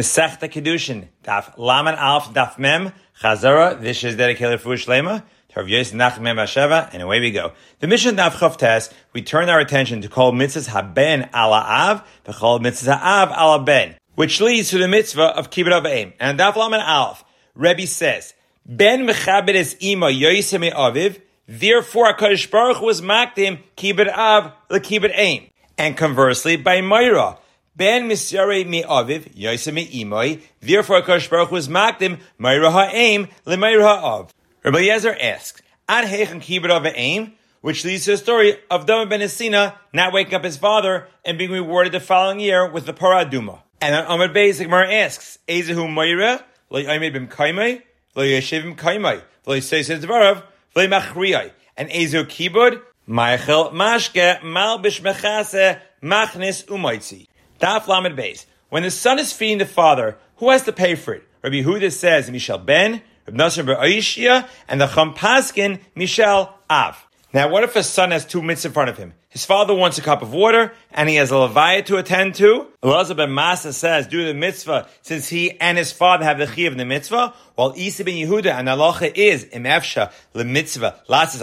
Masechta Kiddushin, Daf Laman Alf, Daf Mem, Chazara. This is dedicated for Shlema. Yosef Nachmem Hasheva, and away we go. The mission Daf Chavtes, we turn our attention to call mitzvahs haben ala av, the call mitzvahs ha'av ala ben, which leads to the mitzvah of kibbut av aim. And Daf Laman Alf, Rebbe says, Ben mechabed es ima yoisem aviv, therefore HaKadosh Baruch was makdim kibbut av le kibbut aim. And conversely, by Moira, Ben misyare mi aviv, yoisem mi imoi, therefore HaKadosh Baruch was makdim Moira ha'aim le Moira ha'av. Rabbi Yezer asks, Ad Hechen Kibbut Aim, which leads to the story of Dama ben Esina not waking up his father and being rewarded the following year with the Paraduma. And then Ahmed Beis Gemara asks, Ezehu Moira, lo Yomed bim Kaimai, lo Yeshivim Kaimai, lo Yisayis Dvarav, lo Machriyai, and Ezehu Kibbud, Michael Mashke, Malbish Mechase, Machnis Umaitzi. Daf Lamed Beis. When the son is feeding the father, who has to pay for it? Rabbi Huda says, Michel Ben, Reb Nasser Aishia, and the Chum Paskin, Michel Av. Now, what if a son has two mitzvahs in front of him? His father wants a cup of water, and he has a levaya to attend to. Elazar ben Masa says, do the mitzvah, since he and his father have the chi of the mitzvah, while Isi ben Yehuda and Alocha is imefsha the mitzvah lasses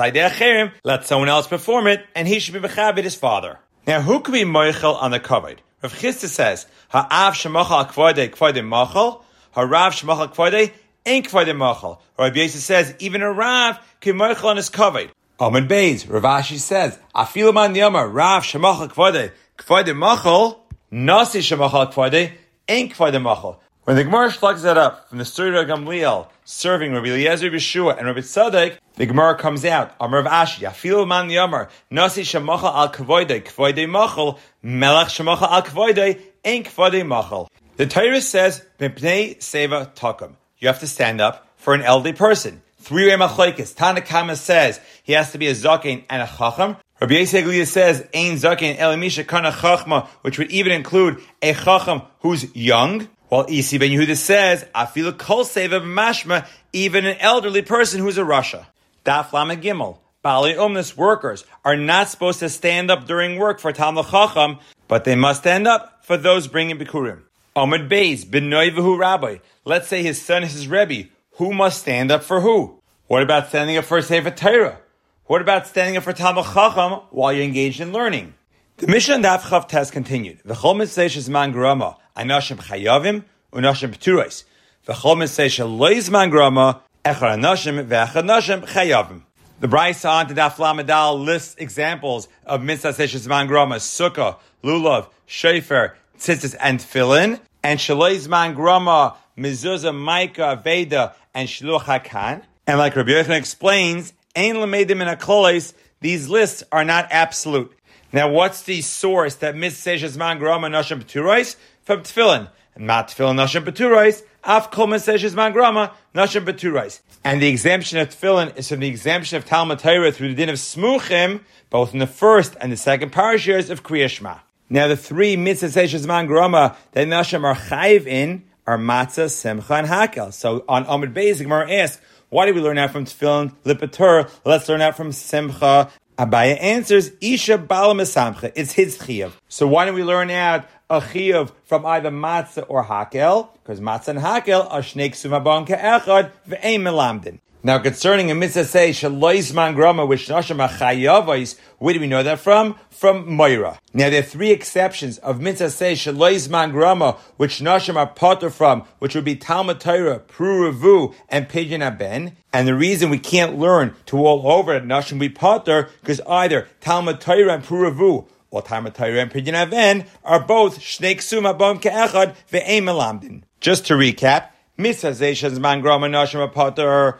let someone else perform it, and he should be bechabit his father. Now, who could be moichel on the covered? Rav Chisda says, ha'av shemachal kvoide kvoide machal, ha'rav shemachal kvoide ain't kvoide machal. Rabbi Yosef says, even a rav can moichel on his covered. Amid Beis, Rav Ashi says, Afilu man yama, Rav shemacha kvode, kvode machal, nasi shemacha kvode, ain't kvode machal. When the Gemara slugs that up from the story of Gamliel serving Rabbi Eliezer Yeshua and Rabbi Tzadok, the Gemara comes out. Amar Rav Ashi, Afilu man nasi shemacha al kvode, kvode machal, melech shemacha al ain't kvode machal. The Torah says, Mipnei seva takum. You have to stand up for an elderly person. Three-way machlekes. Tanakama says he has to be a zaken and a chacham. Rabbi Yisrael says ein zaken elimisha kana chachma, which would even include a chacham who's young. While Isi ben Yehuda says afilu kol seva mashma, even an elderly person who's a rasha. Daf Lamed Gimel. Bali Umnis workers are not supposed to stand up during work for Talmud Chacham, but they must stand up for those bringing Bikurim. Ahmed Beis, Benoy V'hu Rabbi. Let's say his son is his Rebbe. Who must stand up for who? What about standing up for Sefer Torah? What about standing up for Talmud Chacham while you're engaged in learning? The mission Daf Chav test continued. V'chol mitzvah man grama anashim chayavim unashim pturos. V'chol mitzvah lo yizman grama echad anashim ve'echad anashim chayavim. The Brisa on to Daf Lamadal lists examples of mitzvah man grama sukkah, lulav, shofar, tzitzis, and tefillin, and shaloiz man grama mezuzah, maika, veda, and shluch hakan. And like Rabbi Yochanan explains, Ein Lamedim in Akoles, these lists are not absolute. Now, what's the source that Mitzvah Man Grama Nashim Peturais? From Tefillin. And Mat Tefillin Nashim Peturais, Af Kol Mitzvah Man Grama Nashim Peturais. And the exemption of Tefillin is from the exemption of Talmud Torah through the din of Smuchim, both in the first and the second parashas of Kriyashma. Now, the three Mitzvah Man Grama that Nashim are chayiv in are Matzah, Simcha, and Hakel. So on Amid Beis, Gemara asks, why do we learn out from Tefillin Lipatur? Let's learn out from Simcha. Abaya answers, Isha Bala Mesamcha. It's his chiyuv. So why don't we learn out a chiyuv from either matzah or hakel? Because matzah and hakel are shnei sumabon ke'echad ve'ein melamdin. Now, concerning a mitzvah say shaloisman grama which nashim achayavos, where do we know that from? From Moira. Now, there are three exceptions of mitzvah say shaloisman grama which nashim are potter from, which would be Talmud Torah, Pru and Pidyon Aben. And the reason we can't learn to all over that nashim be potter because either Talmud Torah and Pru or Talmud Torah and Pidyon Aben are both shnei ksuma bom ke'echad ve'ein. Just to recap, mitzvah say shazman grama nashim are potter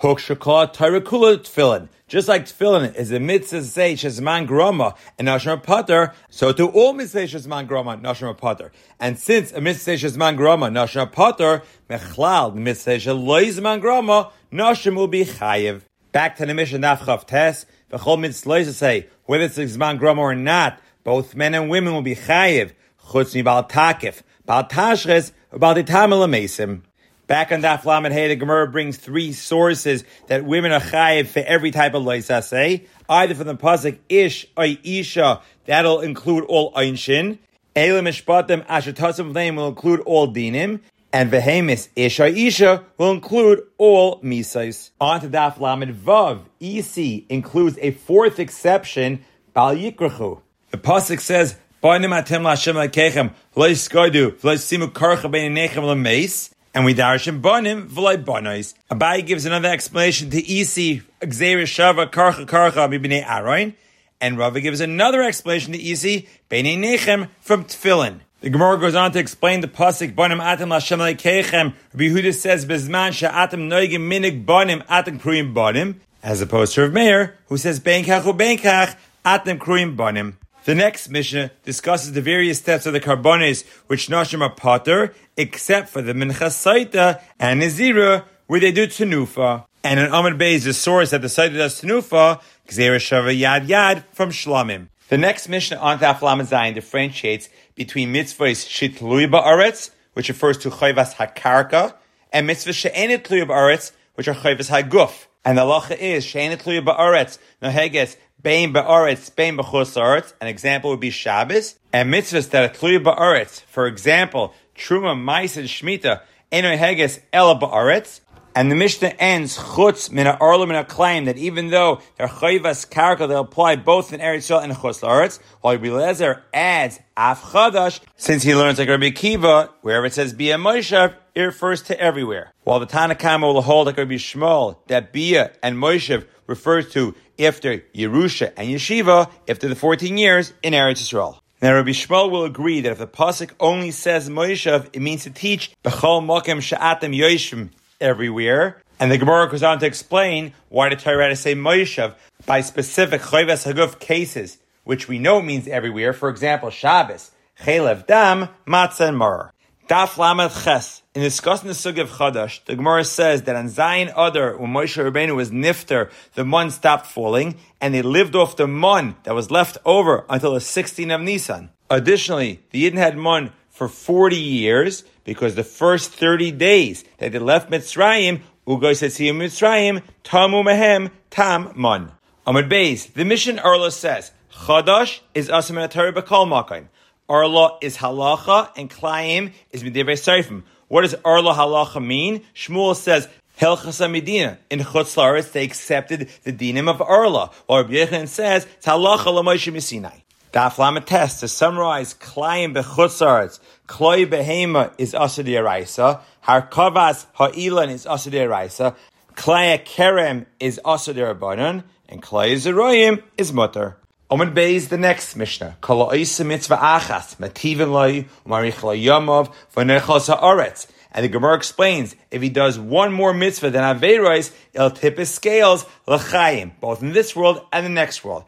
Hok shakah tyrakula tefillin. Just like tefillin is a mitzvah say shezman groma and nashma pater, so to all mitzvah shezman groma nashma pater. And since a mitzvah shezman groma nashma pater, mechlal mitzvah sheloizman groma nashim will be chayiv. Back to the mission nafchav tes v'chol mitzvah say whether it's zman groma or not, both men and women will be chayiv. Chutz mibal takif Bal Tashres, Bal Ditamel. Back on Daf Lamed Hey, the Gemara brings three sources that women are chayiv for every type of loisase. Either from the pasuk ish or isha, that'll include all einshin. Elam mishpatim ashatasim name will include all dinim. And vehemis ish or isha will include all misais. On to Daf Lamed Vav, EC includes a fourth exception, Bal Yikrachu. The pasuk says, Bainim atem Lashem lekechem, v'loi skoidu, v'loi simu karcha beinechem lemeis. And we darshim bonim v'loi bonois. Abai gives another explanation to Isi, Xer Shava Karcha Karcha Mibnei Aroin. And Rava gives another explanation to Isi, Beinei Nechem from Tfilin. The Gemara goes on to explain the pasuk bonim atem Lashem lekeichem. Rabbi Huda says bezman she'atem noigim minig bonim atem kruyim bonim, as opposed to Rav Meir, who says benkach ubenkach atem kruyim bonim. The next Mishnah discusses the various steps of the carbones which Nashim are potter, except for the Minchasaita and Nazira, where they do Tanufa. And in Amid Bey is the source that the Saita does Tanufa, Gzera Shava Yad Yad, from Shlamim. The next Mishnah on Taflam Zayin differentiates between mitzvahs Shitlui Ba'aretz, which refers to Chayvas HaKarka, and mitzvahs She'enit Tluya Ba'aretz, which are Chayvas HaGuf. And the halacha is She'enit Tluya Ba'aretz, Noheges, Bein ba'aretz, bein b'chus. An example would be Shabbos. And mitzvahs that are tluya ba'aretz. For example, Truma, Mais, and Shemitah, Eno Heges, Ela ba'aretz. And the Mishnah ends chutz min ha'arla min claim that even though they're chayvas karka, they'll apply both in Eretz Yisrael and chutz la'aretz. While Rabbi Lezer adds af chadash, since he learns like Rabbi Kiva, wherever it says bia moshav, it refers to everywhere. While the Tanakhama will hold like Rabbi Shmuel that bia and moshav refers to after Yerusha and Yeshiva, after the 14 years in Eretz Yisrael. Now Rabbi Shmuel will agree that if the pasuk only says Moshav, it means to teach Bechol Mokem Sha'atem Yoshim everywhere. And the Gemara goes on to explain why the Torah had to say Moshav by specific Chayvas Haguf cases, which we know means everywhere. For example, Shabbos, Chelev Dam, Matzah and Mar. Daf Lamed Ches. In discussing the Sugi of Chadash, the Gemara says that on Zion Adar, when Moshe Rabbeinu was nifter, the mun stopped falling, and they lived off the mun that was left over until the 16th of Nisan. Additionally, the Yidden had mun for 40 years, because the first 30 days that they left Mitzrayim, Ugoy Setziyim Mitzrayim, Tamu Mehem, Tam Mun. Amid Beis, the mission Erla says, Chadash is Asim Torah B'Kol Makayim. Arla is halacha and Klayim is midivrei seifim. What does Arla halacha mean? Shmuel says Helchasa Medina. In Chutz Laretz, they accepted the dinim of Arla, while Rabbi says it's halacha l'Moshe Misinai. Daf Lamed to summarize Klayim bechutz Laretz, Kloy behema is asadi araisa, Harkavas ha'ilan is asadi araisa, Klaya kerem is asadi rabbanon, and Klaya zeroyim is mutter. Omen Beis, the next Mishnah. Kol oisa mitzvah achas, mativin loy, umarich lo yomov, v'nechos ha'aretz. And the Gemara explains, if he does one more mitzvah than Averois, it'll tip his scales, l'chaim, both in this world and the next world.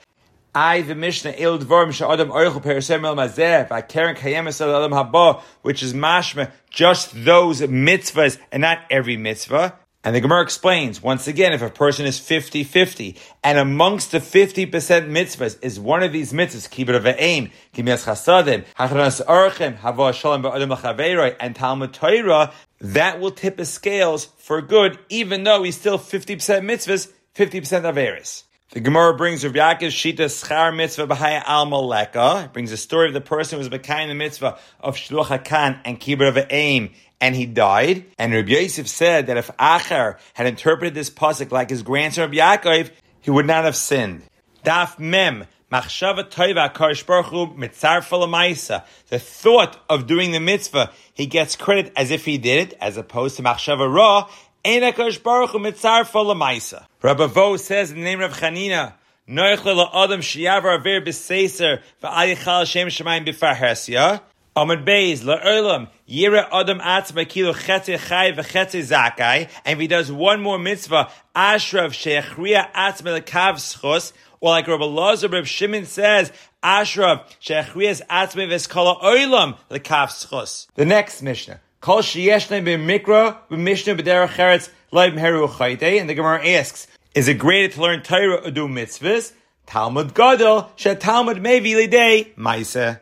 I, the Mishnah, il dvorim sha'adam oichel perasem el mazeh, v'akeren kayemes el adam haba, which is mashma, just those mitzvahs, and not every mitzvah. And the Gemara explains, once again, if a person is 50-50, and amongst the 50% mitzvahs is one of these mitzvahs, kibbut aim, kimias chasadim, hachranas archem, hava shalom ba'adim l'chaveiroi, and Talmud Torah, that will tip his scales for good, even though he's still 50% mitzvahs, 50% averis. The Gemara brings Rav Yaakov Shita Schar Mitzvah B'Haya Al Maleka. It brings the story of the person who was B'Kayin the Mitzvah of Shluch HaKan and Kibbut of Aim and he died. And Rabbi Yosef said that if Acher had interpreted this pasuk like his grandson Rabbi Yaakov, he would not have sinned. Daf Mem. Machshava Toiva The thought of doing the mitzvah, he gets credit as if he did it, as opposed to Machshava Ra, Eina Karish Baruch. Rabbi Vo says in the name of Chanina, Shem Shemayim. And if he does one more mitzvah, Ashrav Sheachriya Atzma Lekav Schos, or like Rabbi Lazar, Rabbi Shimon says, Ashrav Sheachriyas Atzma V'Skala Oilam Lekav Schos. The next Mishnah. Kol Sheyeshne B'Mikra. And the Gemara asks, is it greater to learn Torah or do mitzvahs? Talmud Gadol, She Talmud Mevi Lidei, Maiseh.